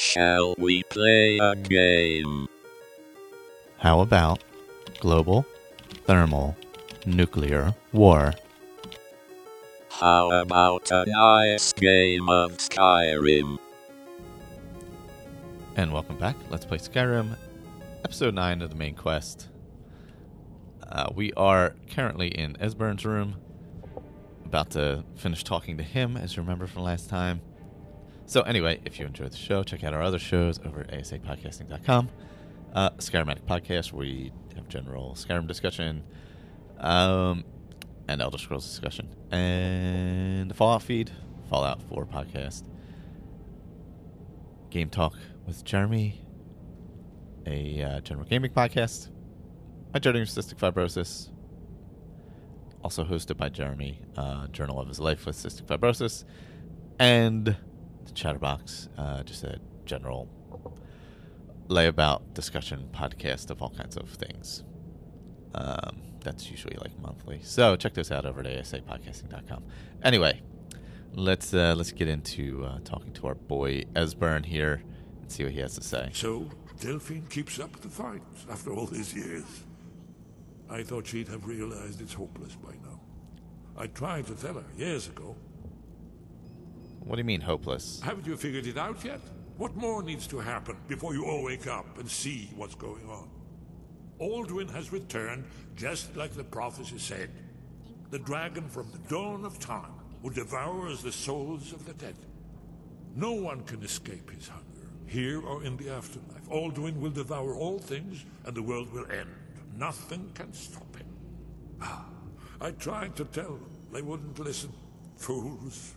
Shall we play a game? How about global, thermal, nuclear war? How about a nice game of Skyrim? And welcome back. Let's play Skyrim, episode 9 of the main quest. Uh, we are currently in Esbern's room, about to finish talking to him, as you remember from last time. So, anyway, if you enjoyed the show, check out our other shows over at asapodcasting.com. Uh, Skyrimatic Podcast, where we have general Skyrim discussion um, and Elder Scrolls discussion. And the Fallout feed, Fallout 4 podcast. Game Talk with Jeremy, a uh, general gaming podcast. My Journey of Cystic Fibrosis, also hosted by Jeremy, uh, Journal of His Life with Cystic Fibrosis, and The chatterbox, uh, just a general layabout discussion podcast of all kinds of things. Um, that's usually like monthly. So check those out over at asapodcasting.com. Anyway, let's uh, let's get into uh, talking to our boy Esbern here and see what he has to say. So, Delphine keeps up the fight after all these years. I thought she'd have realized it's hopeless by now. I tried to tell her years ago. What do you mean hopeless? Haven't you figured it out yet? What more needs to happen before you all wake up and see what's going on? Alduin has returned just like the prophecy said. The dragon from the dawn of time will devour the souls of the dead. No one can escape his hunger, here or in the afterlife. Alduin will devour all things, and the world will end. Nothing can stop him. Ah, I tried to tell them. They wouldn't listen. Fools.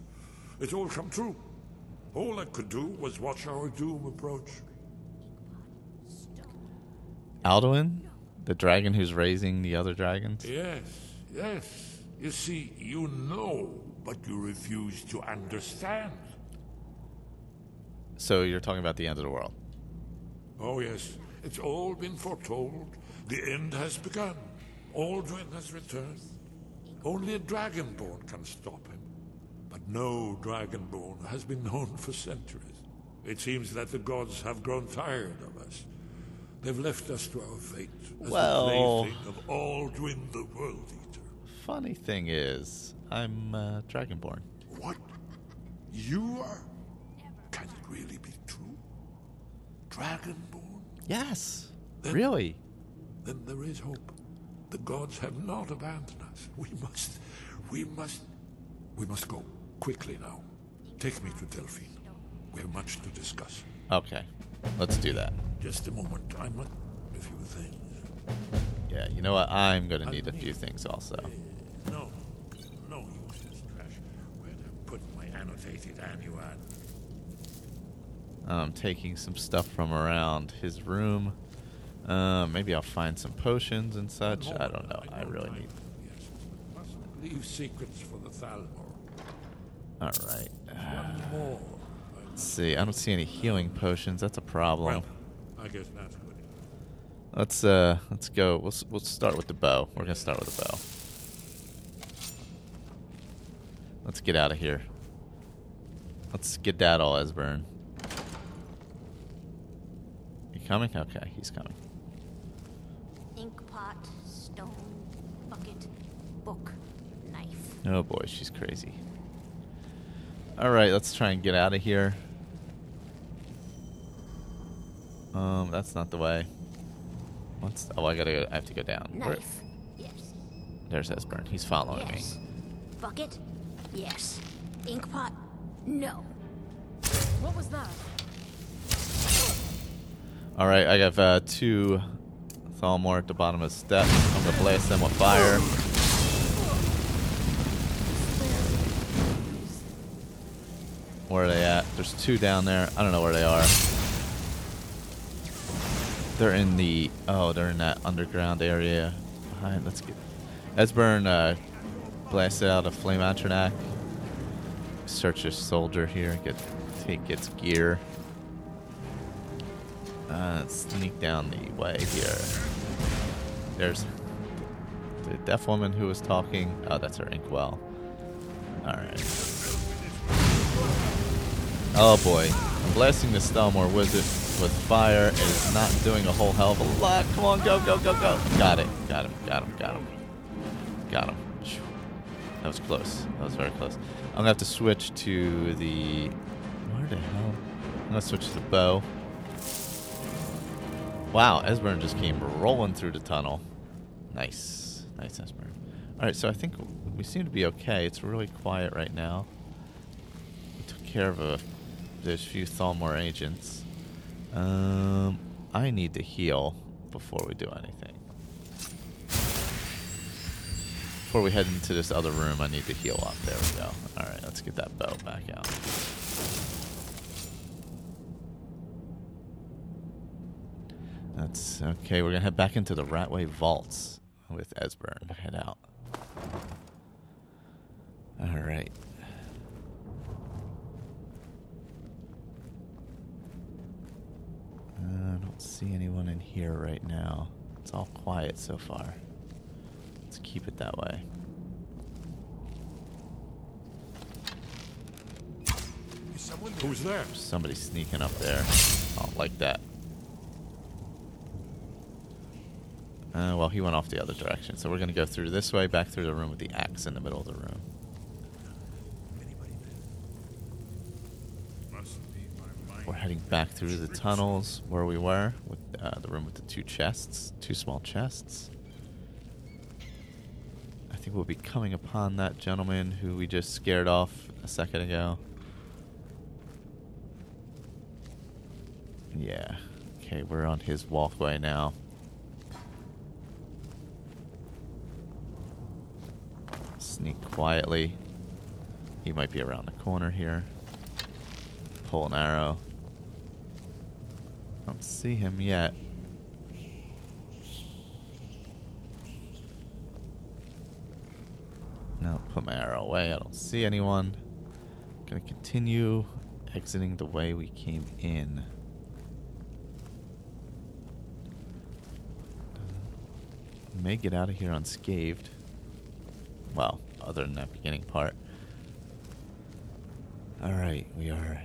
It's all come true. All I could do was watch our doom approach. Alduin, the dragon who's raising the other dragons. Yes, yes. You see, you know, but you refuse to understand. So you're talking about the end of the world. Oh, yes. It's all been foretold. The end has begun. Alduin has returned. Only a dragonborn can stop him. No dragonborn has been known for centuries. It seems that the gods have grown tired of us. They've left us to our fate as Well- the plaything of Alduin the World Eater. Funny thing is, I'm uh, dragonborn. What? You are? Can it really be true? Dragonborn? Yes, Then- really. Then there is hope. The gods have not abandoned us. We must, we must, we must go quickly now. Take me to Delphine. We have much to discuss. Okay, let's do that. Just a moment. I must a few things. Yeah, you know what? I'm gonna need a few things also. No, no useless trash. Where'd I put my annotated Anuad? I'm taking some stuff from around his room. Uh, maybe I'll find some potions and such. I don't know. I really need. Leave secrets for the Thalmor. All right. One. Let's see. I don't see any healing potions. That's a problem. Well, I guess that's good. Let's uh, let's go. We'll we'll start with the bow. We're gonna start with the bow. Let's get out of here. Let's get that all Esbern. You coming? Okay, he's coming. Ink pot, stone, bucket, book, knife. Oh boy, she's crazy. All right, let's try and get out of here. Um, that's not the way. What's? Oh, I gotta. Go, I have to go down. Where- Knife. Yes. there's Esbern. He's following me. Yes. Bucket. Yes. Ink pot. No. What was that? All right, I have uh, two Thalmor at the bottom of the steps. I'm gonna blast them with fire. Where are they at? There's two down there. I don't know where they are. They're in the oh, they're in that underground area behind. Let's get Esbern uh, blasted out a flame Atronach. Search a soldier here. Get take its gear. Uh, sneak down the way here. There's the deaf woman who was talking. Oh, that's her inkwell. All right. Oh boy. Blasting the Thalmor Wizard with fire is not doing a whole hell of a lot. Come on, go, go, go, go. Got it. Got him, got him, got him. Got him. That was close. That was very close. I'm gonna have to switch to the. Where the hell? I'm gonna switch to the bow. Wow, Esbern just came rolling through the tunnel. Nice. Nice, Esbern. Alright, so I think we seem to be okay. It's really quiet right now. We took care of a there's a few Thalmor agents. Um I need to heal before we do anything. Before we head into this other room, I need to heal up. There we go. Alright, let's get that bow back out. That's okay. We're gonna head back into the Ratway vaults with Esbern. Head out. All right. Uh, I don't see anyone in here right now. It's all quiet so far. Let's keep it that way. Who's there? Somebody sneaking up there. I don't like that. Uh, well, he went off the other direction, so we're going to go through this way, back through the room with the axe in the middle of the room. We're heading back through the tunnels where we were, with uh, the room with the two chests, two small chests. I think we'll be coming upon that gentleman who we just scared off a second ago. Yeah. Okay, we're on his walkway now. Sneak quietly. He might be around the corner here. Pull an arrow. Don't see him yet. No, put my arrow away. I don't see anyone. Gonna continue exiting the way we came in. Uh, may get out of here unscathed. Well, other than that beginning part. Alright, we are.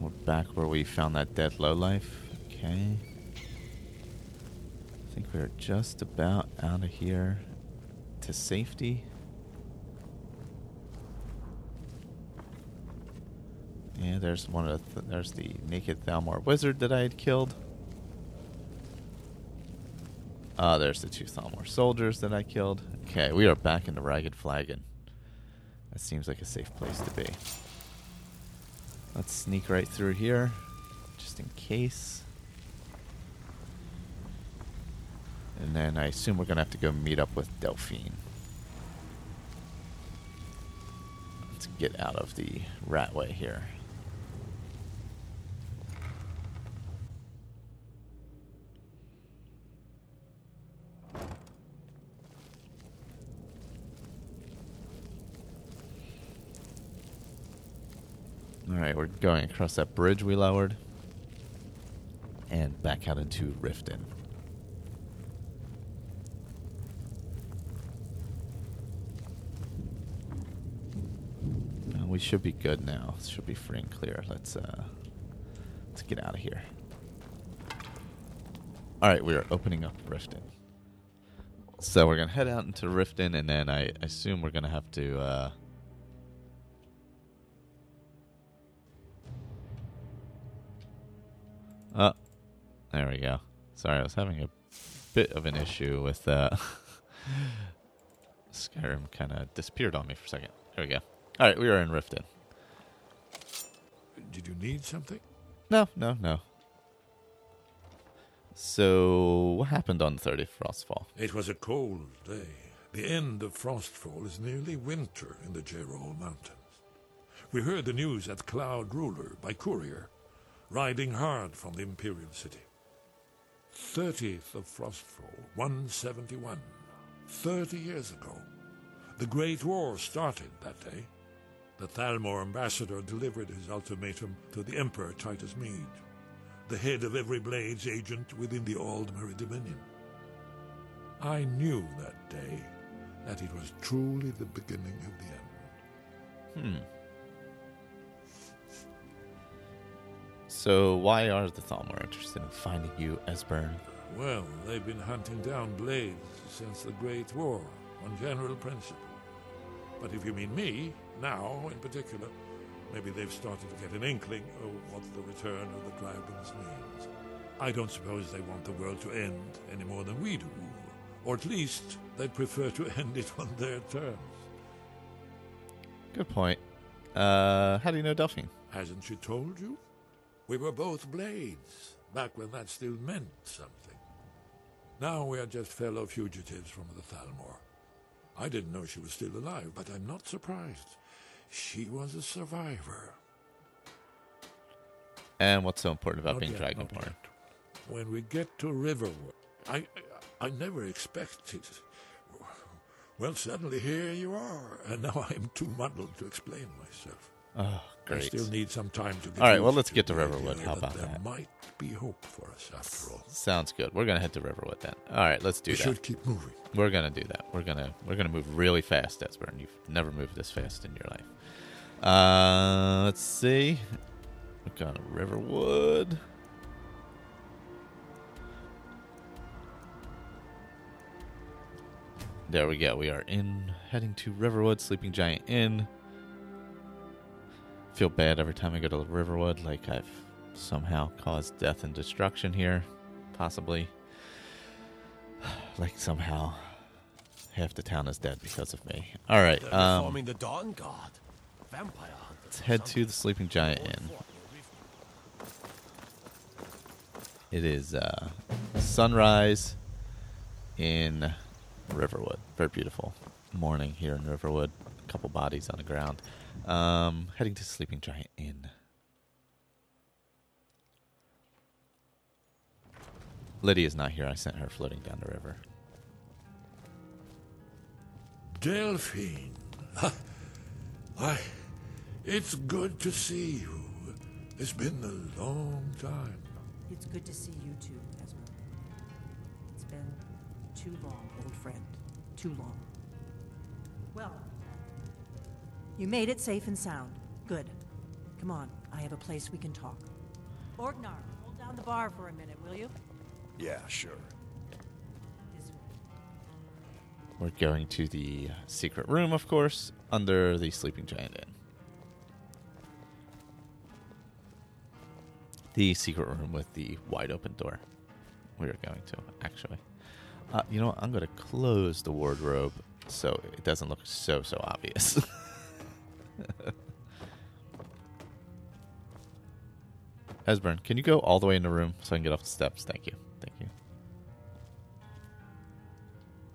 We're back where we found that dead lowlife. Okay. I think we're just about out of here to safety. Yeah, there's one of the th- there's the naked Thalmor wizard that I had killed. Ah, there's the two Thalmor soldiers that I killed. Okay, we are back in the Ragged Flagon. That seems like a safe place to be. Let's sneak right through here, just in case. And then I assume we're gonna have to go meet up with Delphine. Let's get out of the ratway here. Alright, we're going across that bridge we lowered. And back out into Riften. We should be good now. Should be free and clear. Let's uh let's get out of here. Alright, we are opening up Riften. So we're gonna head out into Riften and then I assume we're gonna have to uh Sorry, I was having a bit of an issue with uh Skyrim kind of disappeared on me for a second. There we go. All right, we are in Riften. Did you need something? No, no, no. So, what happened on the 30th Frostfall? It was a cold day. The end of Frostfall is nearly winter in the Jerall Mountains. We heard the news at Cloud Ruler by courier, riding hard from the Imperial City. 30th of Frostfall, 171. 30 years ago. The Great War started that day. The Thalmor ambassador delivered his ultimatum to the Emperor Titus Mede, the head of every Blades agent within the Aldmeri Dominion. I knew that day that it was truly the beginning of the end. Hmm. So why are the Thalmor interested in finding you, Esbern? Well, they've been hunting down blades since the Great War, on general principle. But if you mean me, now in particular, maybe they've started to get an inkling of what the return of the dragons means. I don't suppose they want the world to end any more than we do, or at least they'd prefer to end it on their terms. Good point. Uh, how do you know Delphine? Hasn't she told you? We were both blades, back when that still meant something. Now we are just fellow fugitives from the Thalmor. I didn't know she was still alive, but I'm not surprised. She was a survivor. And what's so important about Not being yet, Dragonborn? When we get to Riverwood, I, I, I never expected. Well, suddenly here you are, and now I'm too muddled to explain myself. Oh, I still need some time to get All right, well, let's get to Riverwood. How that about there that? might be hope for us after all. Sounds good. We're gonna head to Riverwood then. All right, let's do we that. should keep moving. We're gonna do that. We're gonna we're gonna move really fast, Esbern. You've never moved this fast in your life. Uh, let's see. We've got Riverwood. There we go. We are in heading to Riverwood, Sleeping Giant Inn. Feel bad every time I go to Riverwood, like I've somehow caused death and destruction here, possibly. Like somehow half the town is dead because of me. All right, um, reforming the Dawn Guard. Vampire hunters. let's head to the Sleeping Giant Inn. It is uh, sunrise in Riverwood. Very beautiful morning here in Riverwood. A couple bodies on the ground. Um, heading to Sleeping Giant Inn. Lydia's not here. I sent her floating down the river. Delphine. Why, it's good to see you. It's been a long time. It's good to see you too, Ezra. It's been too long, old friend. Too long. Well, you made it safe and sound. Good. Come on, I have a place we can talk. Orgnar, hold down the bar for a minute, will you? Yeah, sure. We're going to the secret room, of course, under the Sleeping Giant Inn. The secret room with the wide open door. We are going to, actually. Uh, you know what? I'm going to close the wardrobe so it doesn't look so, so obvious. Esbern, can you go all the way in the room so I can get off the steps? Thank you. Thank you.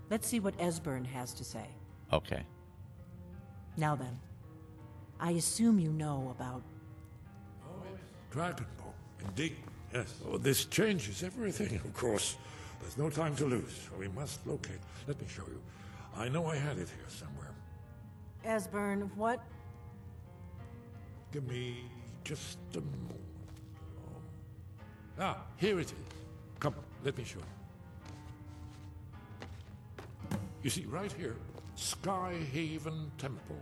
Let's see what Esbern has to say. Okay. Now then, I assume you know about. Oh, it is. Dragonborn, indeed. Yes. Oh, this changes everything, of course. There's no time to lose. We must locate. Let me show you. I know I had it here somewhere. Esbern, what? Give me just a moment. Oh. Ah, here it is. Come, let me show you. You see, right here, Sky Haven Temple.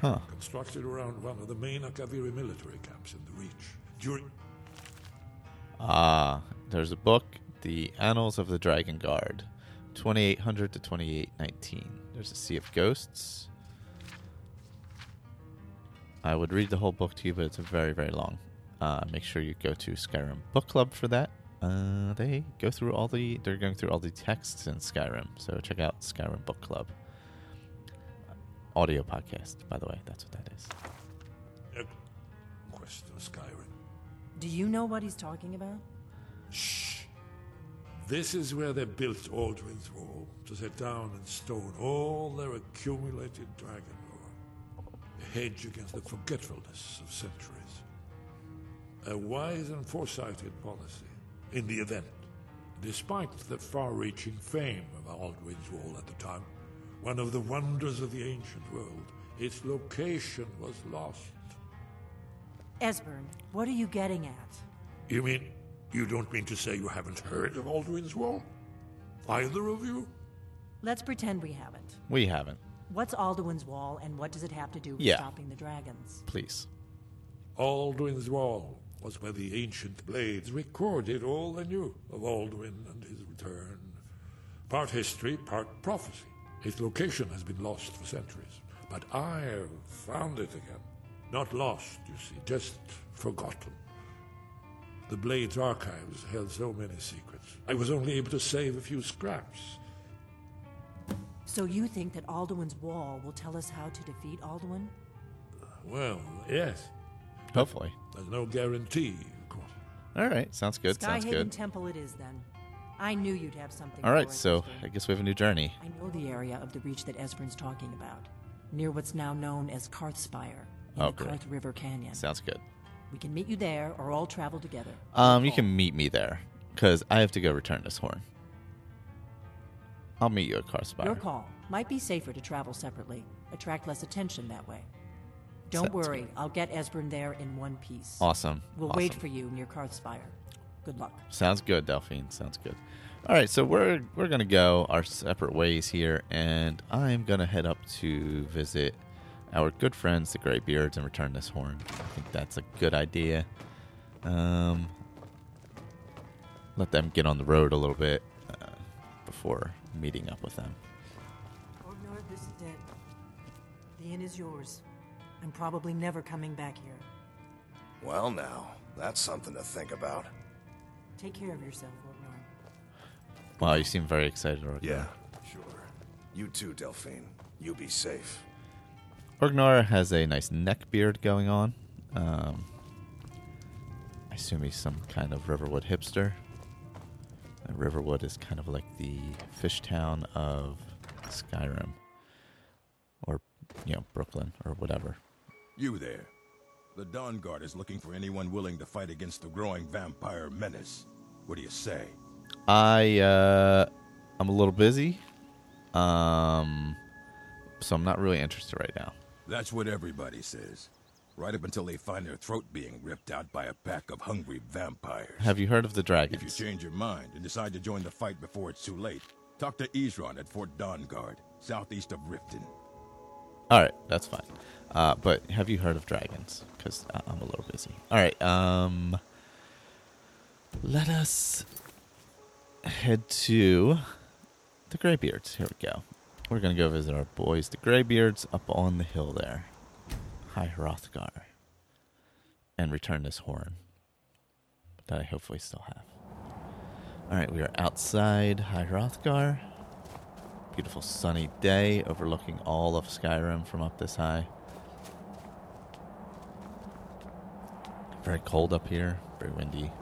Huh. Constructed around one of the main Akaviri military camps in the Reach. During Ah, there's a book, The Annals of the Dragon Guard, 2800 to 2819. There's a Sea of Ghosts. I would read the whole book to you, but it's very, very long. Uh, make sure you go to Skyrim Book Club for that. Uh, they go through all the, they're going through all the texts in Skyrim, so check out Skyrim Book Club. Audio podcast, by the way, that's what that is. uh, Quest of Skyrim. Do you know what he's talking about? Shh. This is where they built Alduin's Wall to set down in stone all their accumulated dragon lore. A hedge against the forgetfulness of centuries. A wise and foresighted policy in the event. Despite the far-reaching fame of Alduin's Wall at the time, one of the wonders of the ancient world, its location was lost. Esbern, what are you getting at? You mean you don't mean to say you haven't heard of Alduin's Wall? Either of you? Let's pretend we haven't. We haven't. What's Alduin's Wall, and what does it have to do with Yeah. stopping the dragons? Please. Alduin's Wall was where the ancient blades recorded all they knew of Alduin and his return. Part history, part prophecy. Its location has been lost for centuries, but I have found it again. Not lost, you see, just forgotten. The Blades archives held so many secrets. I was only able to save a few scraps. So you think that Alduin's Wall will tell us how to defeat Alduin? Well, yes. Hopefully. There's no guarantee, of course. All right. Sounds good. Sky Sounds Haven good. Temple it is then. I knew you'd have something. All for right. us, So I guess we have a new journey. I know the area of the reach that Esbern's talking about, near what's now known as Karthspire in Oh, the great. Karth River Canyon. Sounds good. We can meet you there, or all travel together. Um, you can meet me there because I have to go return this horn. I'll meet you at Karthspire. Your call. Might be safer to travel separately. Attract less attention that way. Don't Sounds worry, good. I'll get Esbern there in one piece. Awesome. We'll awesome. wait for you near Karthspire. Good luck. Sounds good, Delphine. Sounds good. All right, so we're we're gonna go our separate ways here, and I'm gonna head up to visit our good friends, the Greybeards, and return this horn. I think that's a good idea. Um, let them get on the road a little bit uh, before meeting up with them. Orgnar, this is dead. The inn is yours. I'm probably never coming back here. Well, now, that's something to think about. Take care of yourself, Orgnar. Wow, you seem very excited. Orgnar. Yeah, sure. You too, Delphine. You be safe. Orgnar has a nice neck beard going on. Um, I assume he's some kind of Riverwood hipster. Uh, Riverwood is kind of like the fish town of Skyrim, or you know Brooklyn or whatever. You there. The Dawn Guard is looking for anyone willing to fight against the growing vampire menace. What do you say? I uh, I'm a little busy, um, so I'm not really interested right now. That's what everybody says. Right up until they find their throat being ripped out by a pack of hungry vampires. Have you heard of the dragon? If you change your mind and decide to join the fight before it's too late, talk to Isran at Fort Dawn Guard, southeast of Riften. All right, that's fine. Uh, but have you heard of dragons? Because I'm a little busy. All right. Um, let us head to the Greybeards. Here we go. We're gonna go visit our boys, the Greybeards, up on the hill there, High Hrothgar, and return this horn that I hopefully still have. All right, we are outside High Hrothgar. Beautiful sunny day overlooking all of Skyrim from up this high. Very cold up here, very windy.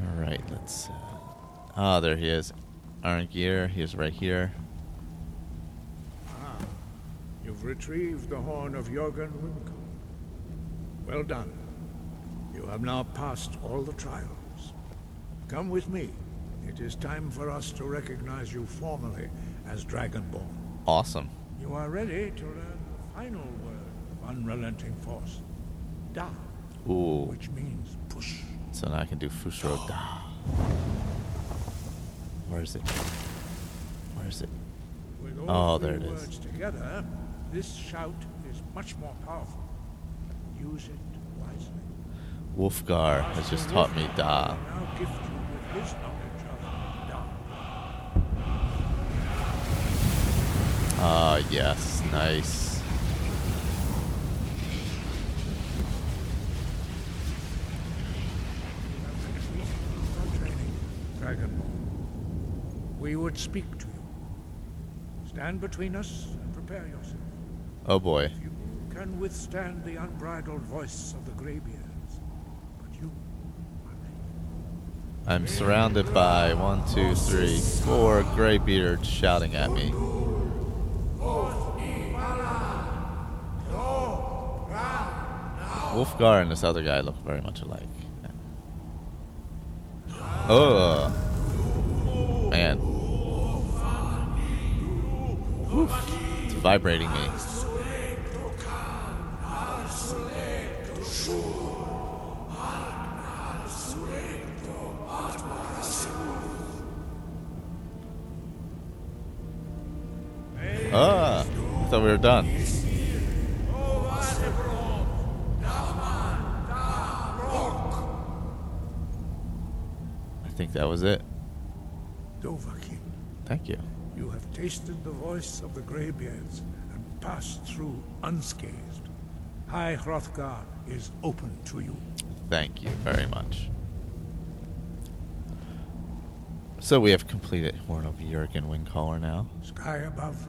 All right, let's. Uh, ah, there he is. Arngeir, he is right here. Ah, you've retrieved the horn of Jurgen Windcaller. Well done. You have now passed all the trials. Come with me. It is time for us to recognize you formally as Dragonborn. Awesome. You are ready to learn the final word of unrelenting force. Da, Ooh. which means push. So now I can do Fusro Da. Where is it? Where is it? Oh, there it is. words together, this shout is much more powerful. Use it wisely. Wulfgar has just taught me Da. will now gift you with his knowledge of Da. Ah, yes, nice. Dragonborn. We would speak to you. Stand between us and prepare yourself. Oh boy. You can withstand the unbridled voice of the Greybeards, but you I'm surrounded by one, two, three, four graybeards shouting at me. Wulfgar and this other guy look very much alike. Oh uh, man, Oof. it's vibrating me. Ah, I thought we were done. Think that was it. Dovahkiin, Thank you. you have tasted the voice of the Greybeards and passed through unscathed. High Hrothgar is open to you. Thank you very much. So we have completed Horn of Jurgen Windcaller now. Sky above,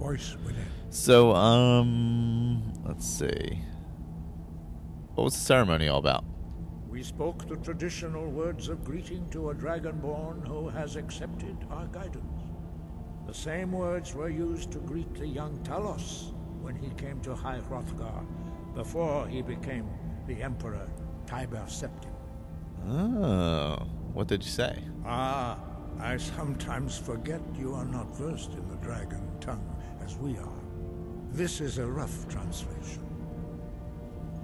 voice within. So, um, let's see. What was the ceremony all about? We spoke the traditional words of greeting to a dragonborn who has accepted our guidance. The same words were used to greet the young Talos when he came to High Hrothgar before he became the Emperor Tiber Septim. Oh, what did you say? Ah, I sometimes forget you are not versed in the dragon tongue as we are. This is a rough translation.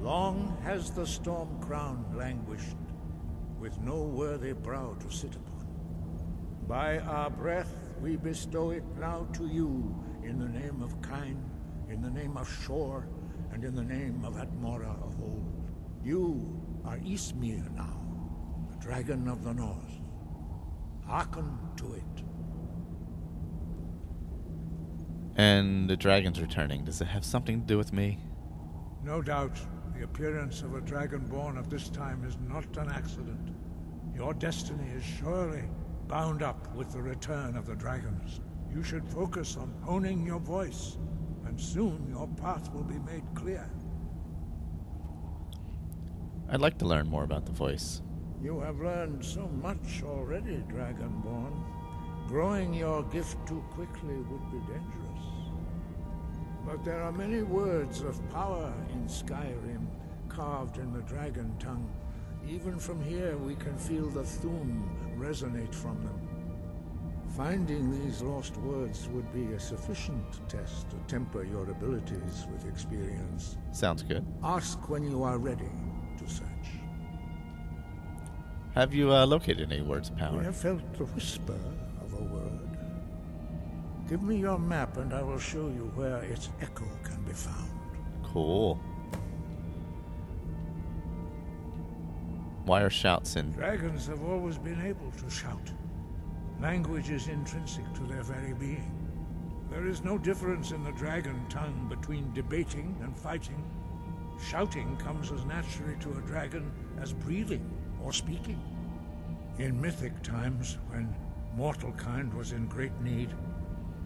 Long has the storm crown languished, with no worthy brow to sit upon. By our breath we bestow it now to you, in the name of Kyne, in the name of Shor, and in the name of Atmora of old. You are Ysmir now, the dragon of the north. Hearken to it. And the dragon's returning. Does it have something to do with me? No doubt, the appearance of a dragonborn of this time is not an accident. Your destiny is surely bound up with the return of the dragons. You should focus on honing your voice, and soon your path will be made clear. I'd like to learn more about the voice. You have learned so much already, Dragonborn. Growing your gift too quickly would be dangerous. But there are many words of power in Skyrim, carved in the dragon tongue. Even from here, we can feel the Thu'um resonate from them. Finding these lost words would be a sufficient test to temper your abilities with experience. Sounds good. Ask when you are ready to search. Have you uh, located any words of We power? have felt the whisper of a word. Give me your map and I will show you where its echo can be found. Cool. Why are shouts in? Dragons have always been able to shout. Language is intrinsic to their very being. There is no difference in the dragon tongue between debating and fighting. Shouting comes as naturally to a dragon as breathing or speaking. In mythic times, when mortal kind was in great need,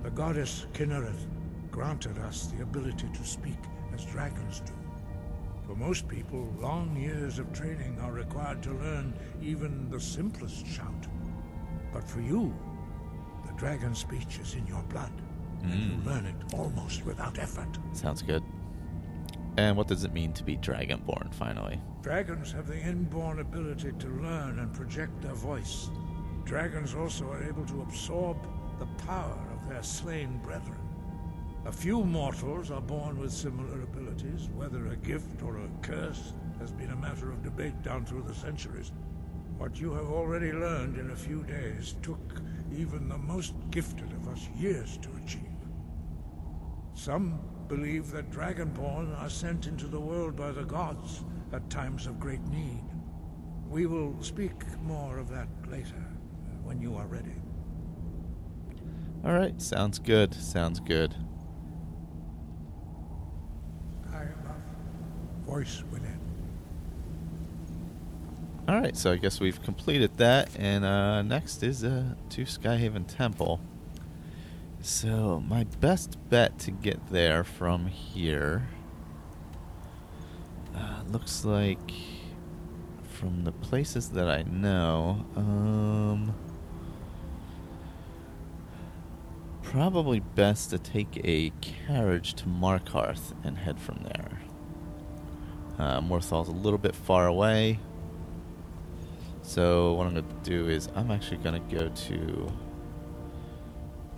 the goddess Kynareth granted us the ability to speak as dragons do. For most people, long years of training are required to learn even the simplest shout. But for you, the dragon speech is in your blood, and you hmm. learn it almost without effort. Sounds good. And what does it mean to be dragonborn, finally? Dragons have the inborn ability to learn and project their voice. Dragons also are able to absorb the power their slain brethren. A few mortals are born with similar abilities. Whether a gift or a curse has been a matter of debate down through the centuries. What you have already learned in a few days took even the most gifted of us years to achieve. Some believe that Dragonborn are sent into the world by the gods at times of great need. We will speak more of that later, uh, when you are ready. All right, sounds good. Sounds good. High above, voice within. All right, so I guess we've completed that, and uh, next is uh, to Skyhaven Temple. So my best bet to get there from here uh, looks like from the places that I know, um, probably best to take a carriage to Markarth and head from there. Uh, Morthal's a little bit far away. So what I'm going to do is I'm actually going to go to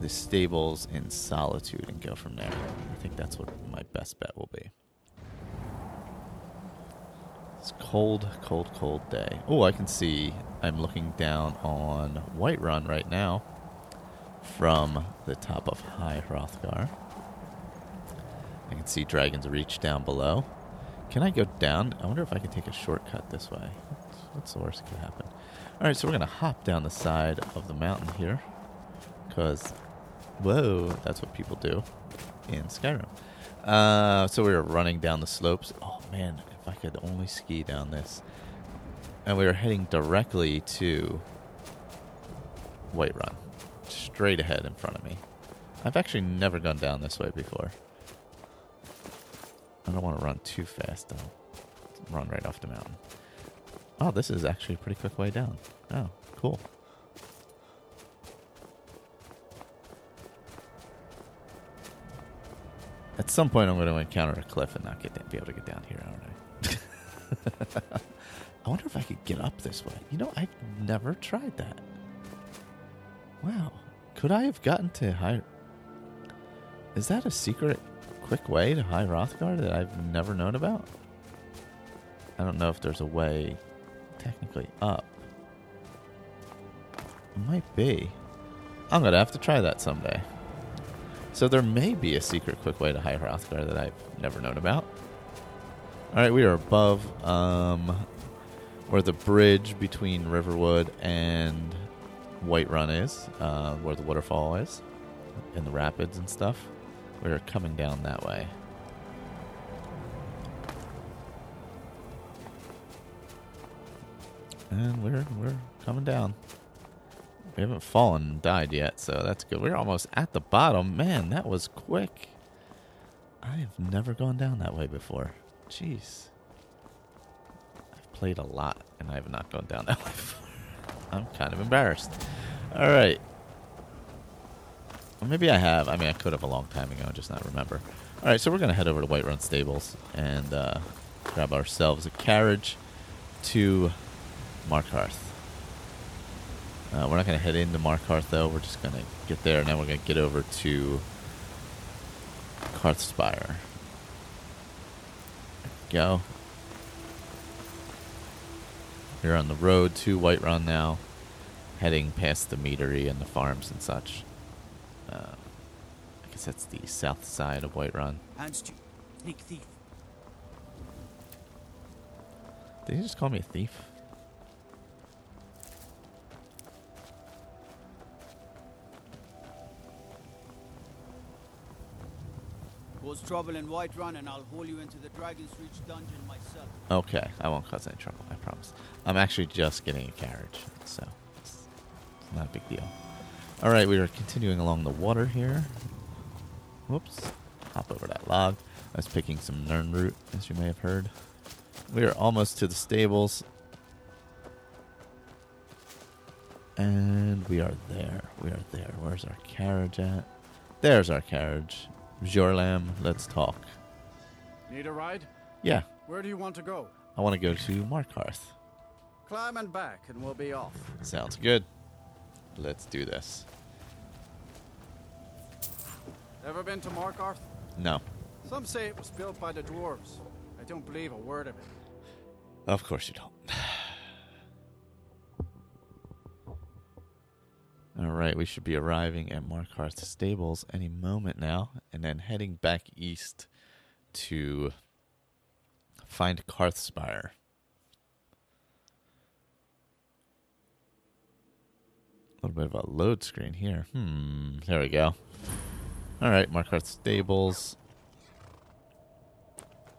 the stables in Solitude and go from there. I think that's what my best bet will be. It's cold, cold, cold day. Oh, I can see I'm looking down on Whiterun right now from the top of High Hrothgar. I can see Dragon's Reach down below. Can I go down? I wonder if I can take a shortcut this way. What's, the worst that could happen? All right, so we're going to hop down the side of the mountain here. Because, whoa, that's what people do in Skyrim. Uh, so we were running down the slopes. Oh, man, if I could only ski down this. And we were heading directly to Whiterun. Straight ahead in front of me. I've actually never gone down this way before. I don't want to run too fast, though. Run right off the mountain. Oh, this is actually a pretty quick way down. Oh, cool. At some point, I'm going to encounter a cliff and not get be able to get down here, aren't I? I wonder if I could get up this way. You know, I've never tried that. Wow. Could I have gotten to high... Is that a secret quick way to High Hrothgar that I've never known about? I don't know if there's a way technically up. It might be. I'm to have to try that someday. So there may be a secret quick way to High Hrothgar that I've never known about. Alright, we are above um, where the bridge between Riverwood and Whiterun is, uh, where the waterfall is, in the rapids and stuff. We're coming down that way. And we're we're coming down. We haven't fallen and died yet, so that's good. We're almost at the bottom. Man, that was quick. I have never gone down that way before. Jeez. I've played a lot, and I have not gone down that way before. I'm kind of embarrassed. All right. Well, maybe I have. I mean, I could have a long time ago, just not remember. All right, so we're going to head over to Whiterun Stables and uh, grab ourselves a carriage to Markarth. Uh, we're not going to head into Markarth, though. We're just going to get there, and then we're going to get over to Karthspire. Go. We're on the road to Whiterun now, heading past the meadery and the farms and such. Uh, I guess that's the south side of Whiterun. Hands to sneak thief. Did he just call me a thief? Cause trouble in Whiterun and I'll haul you into the Dragon's Reach dungeon myself. Okay, I won't cause any trouble, I promise. I'm actually just getting a carriage, so it's, not a big deal. All right, we are continuing along the water here. Whoops. Hop over that log. I was picking some Nirnroot, as you may have heard. We are almost to the stables. And we are there. We are there. Where's our carriage at? There's our carriage. Bjorlam, let's talk. Need a ride? Yeah, Where do you want to go? I want to go to Markarth. Climb and back, and we'll be off. Sounds good. Let's do this. Ever been to Markarth? No. Some say it was built by the dwarves. I don't believe a word of it. Of course you don't. All right, we should be arriving at Markarth Stables any moment now, and then heading back east to find Karthspire. A little bit of a load screen here. Hmm, there we go. All right, Markarth Stables.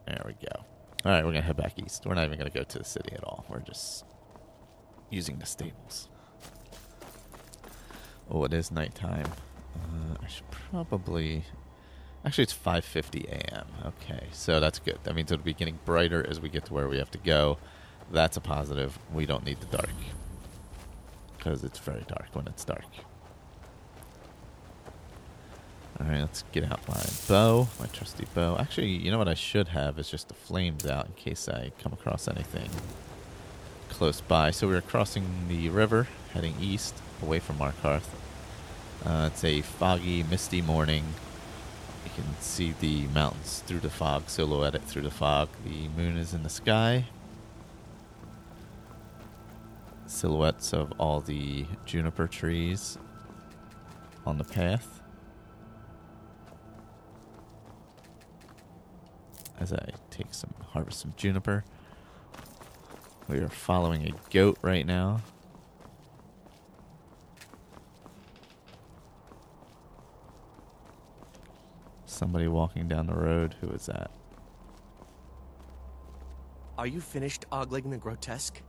There we go. All right, we're going to head back east. We're not even going to go to the city at all. We're just using the stables. Oh, it is nighttime. Uh, I should probably. Actually, it's 5:50 a.m. Okay, so that's good. That means it'll be getting brighter as we get to where we have to go. That's a positive. We don't need the dark because it's very dark when it's dark. All right, let's get out my bow, my trusty bow. Actually, you know what I should have is just the flames out in case I come across anything close by. So we're crossing the river, heading east, away from Markarth. Uh, it's a foggy, misty morning. You can see the mountains through the fog, silhouetted through the fog. The moon is in the sky. Silhouettes of all the juniper trees on the path. As I take some harvest some juniper. We are following a goat right now. Somebody walking down the road. Who is that? Are you finished ogling the grotesque?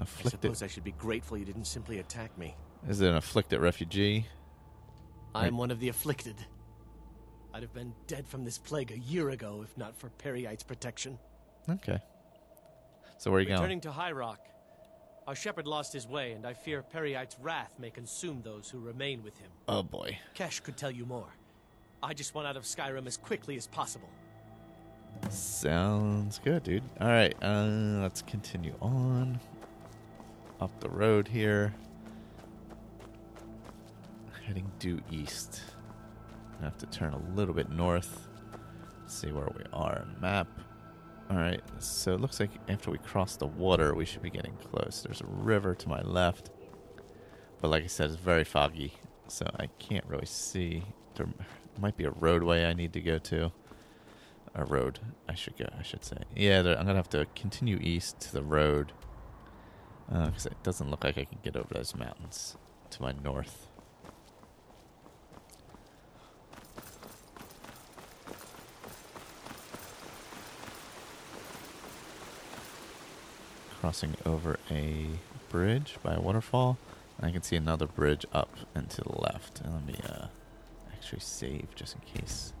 Afflicted. I suppose I should be grateful you didn't simply attack me. Is it an afflicted refugee? I'm one of the afflicted. I'd have been dead from this plague a year ago if not for Peryite's protection. Okay. So where are you going? Returning to High Rock. Our shepherd lost his way, and I fear Peryite's wrath may consume those who remain with him. Oh boy. Kesh could tell you more. I just want out of Skyrim as quickly as possible. Sounds good, dude. All right, uh, let's continue on up the road here. Heading due east. I have to turn a little bit north. See where we are on map. All right, so it looks like after we cross the water, we should be getting close. There's a river to my left, but like I said, it's very foggy, so I can't really see. Might be a roadway I need to go to a road. I should go. I should say. Yeah, I'm gonna have to continue east to the road because it doesn't look like I can get over those mountains to my north. Crossing over a bridge by a waterfall. I can see another bridge up and to the left. Let me uh, actually save just in case.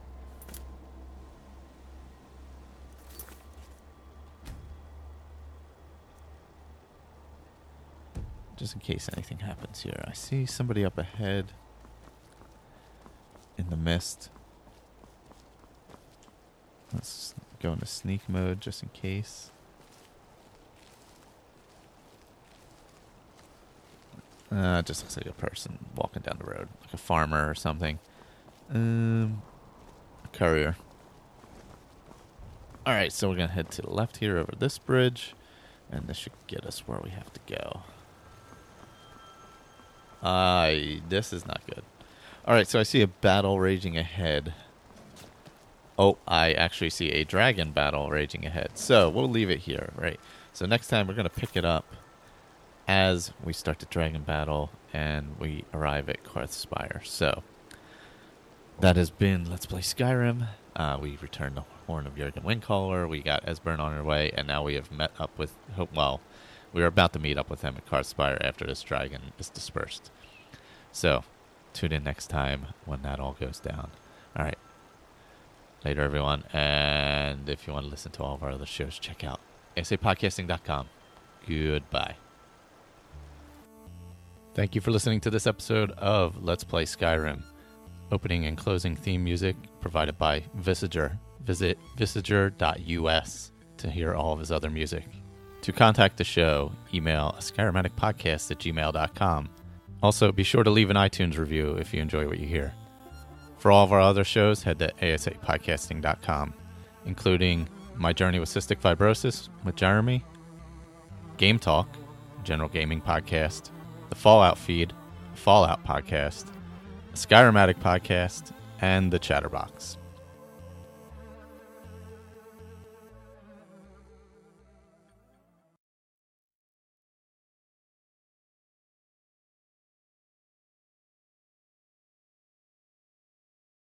just in case anything happens here. I see somebody up ahead in the mist. Let's go into sneak mode just in case. Uh, just looks like a person walking down the road, like a farmer or something. Um, courier. All right, so we're gonna head to the left here over this bridge, and this should get us where we have to go. I this is not good. All right, so I see a battle raging ahead. Oh, I actually see a dragon battle raging ahead. So we'll leave it here, right? So next time we're gonna pick it up as we start the dragon battle and we arrive at Karthspire. So that has been Let's Play Skyrim. Uh, we returned the Horn of Jurgen Windcaller. We got Esbern on our way, and now we have met up with. Well, we are about to meet up with him at Karthspire after this dragon is dispersed. So tune in next time when that all goes down. All right. Later, everyone. And if you want to listen to all of our other shows, check out asapodcasting.com. Goodbye. Thank you for listening to this episode of Let's Play Skyrim. Opening and closing theme music provided by Visager. Visit visager.us to hear all of his other music. To contact the show, email skyrimaticpodcast at gmail.com. Also, be sure to leave an iTunes review if you enjoy what you hear. For all of our other shows, head to asapodcasting.com, including My Journey with Cystic Fibrosis with Jeremy, Game Talk, General Gaming Podcast, the Fallout Feed, Fallout Podcast, Skyrim Addict Podcast, and the Chatterbox.